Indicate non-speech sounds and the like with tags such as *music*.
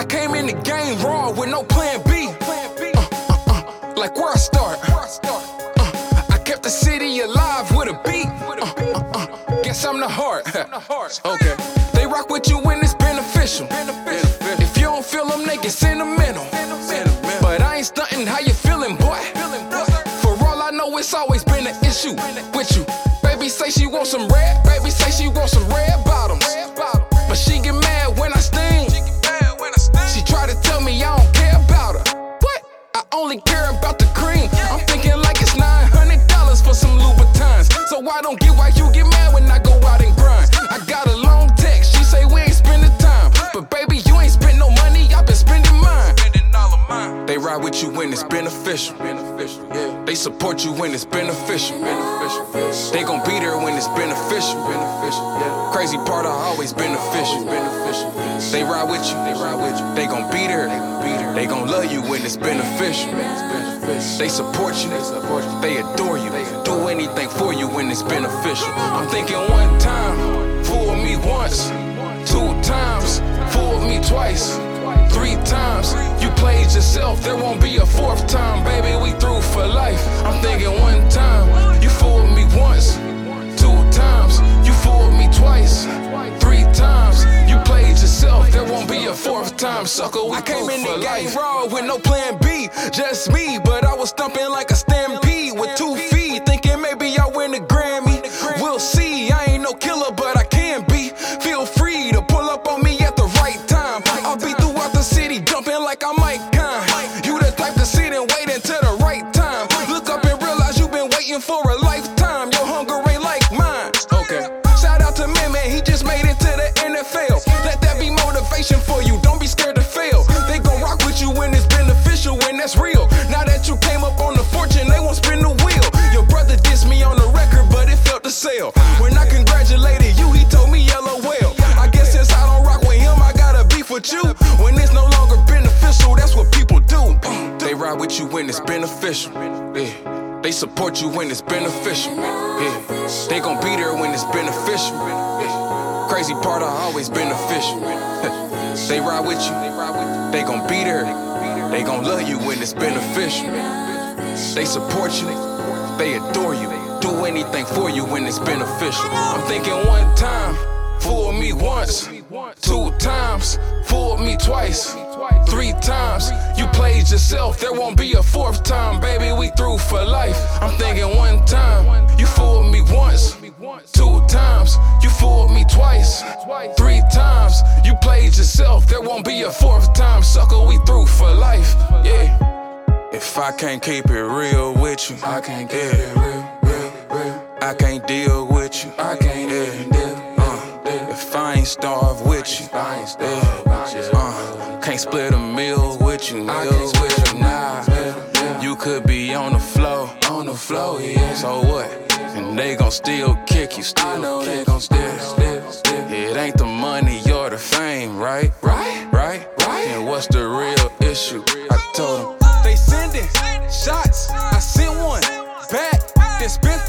I came in the game raw with no plan B. Uh, uh, uh, like where I start. Uh, I kept the city alive with a beat. Uh, uh, uh, guess I'm the heart. *laughs* okay. They rock with you when it's beneficial. If you don't feel them, they get sentimental. But I ain't stunting how you feeling, boy. For all I know, it's always been an issue with you. Baby say she want some red, baby say she want some red I don't get why you get mad when I go out and grind. I got a long text, she say we ain't spending time. But baby, you ain't spend no money, I been spending mine. They ride with you when it's beneficial. They support you when it's beneficial. They gon' be there when it's beneficial. Crazy part, I always beneficial. They ride with you. They ride with you. They gon' be there. They gon' love you when it's beneficial. They support you. They adore you. Anything for you when it's beneficial. I'm thinking one time, fool me once, two times, fool me twice. Three times, you played yourself, there won't be a fourth time, baby. We through for life. I'm thinking one time, you fooled me once, two times, you fooled me twice, three times, you played yourself, there won't be a fourth time, sucker. We I came in the game raw with no plan B, just me, but I was thumping like a stampede with two feet, but I can be. Feel free to pull up on me at the right time. I'll be throughout the city, jumping like I might Khan. You the type to sit and wait until the right time. Look up and realize you've been waiting for a lifetime. Your hunger ain't like mine. Okay. Shout out to man, man, he just made it to the NFL. Let that be motivation for you. Don't be scared to fail. They gon' rock with you when it's beneficial, when that's real. They you when it's beneficial. Yeah. They support you when it's beneficial. Yeah. They gon' be there when it's beneficial. Yeah. Crazy part, I always beneficial. *laughs* they ride with you. They gon' be there. They gon' love you when it's beneficial. They support you. They adore you. Do anything for you when it's beneficial. I'm thinking one time, fool me once. Two times, fool me twice. Three times, played yourself. There won't be a fourth time, baby. We through for life. I'm thinking one time, you fooled me once. Two times, you fooled me twice. Three times, you played yourself. There won't be a fourth time, sucker. We through for life. Yeah. If I can't keep it real with you, I can't keep it real, real, real. I can't deal with you. I can't yeah. deal. Uh, if I ain't starved with you, I ain't starved with you. Uh, can't split a meal with you, meal could be on the floor, on the floor, yeah. So what? And they gon' still kick you, still I know they gon' still, still, still. It ain't the money or the fame, right? Right, right, right. And what's the real issue? I told them. They sending shots. I sent one back. Then spent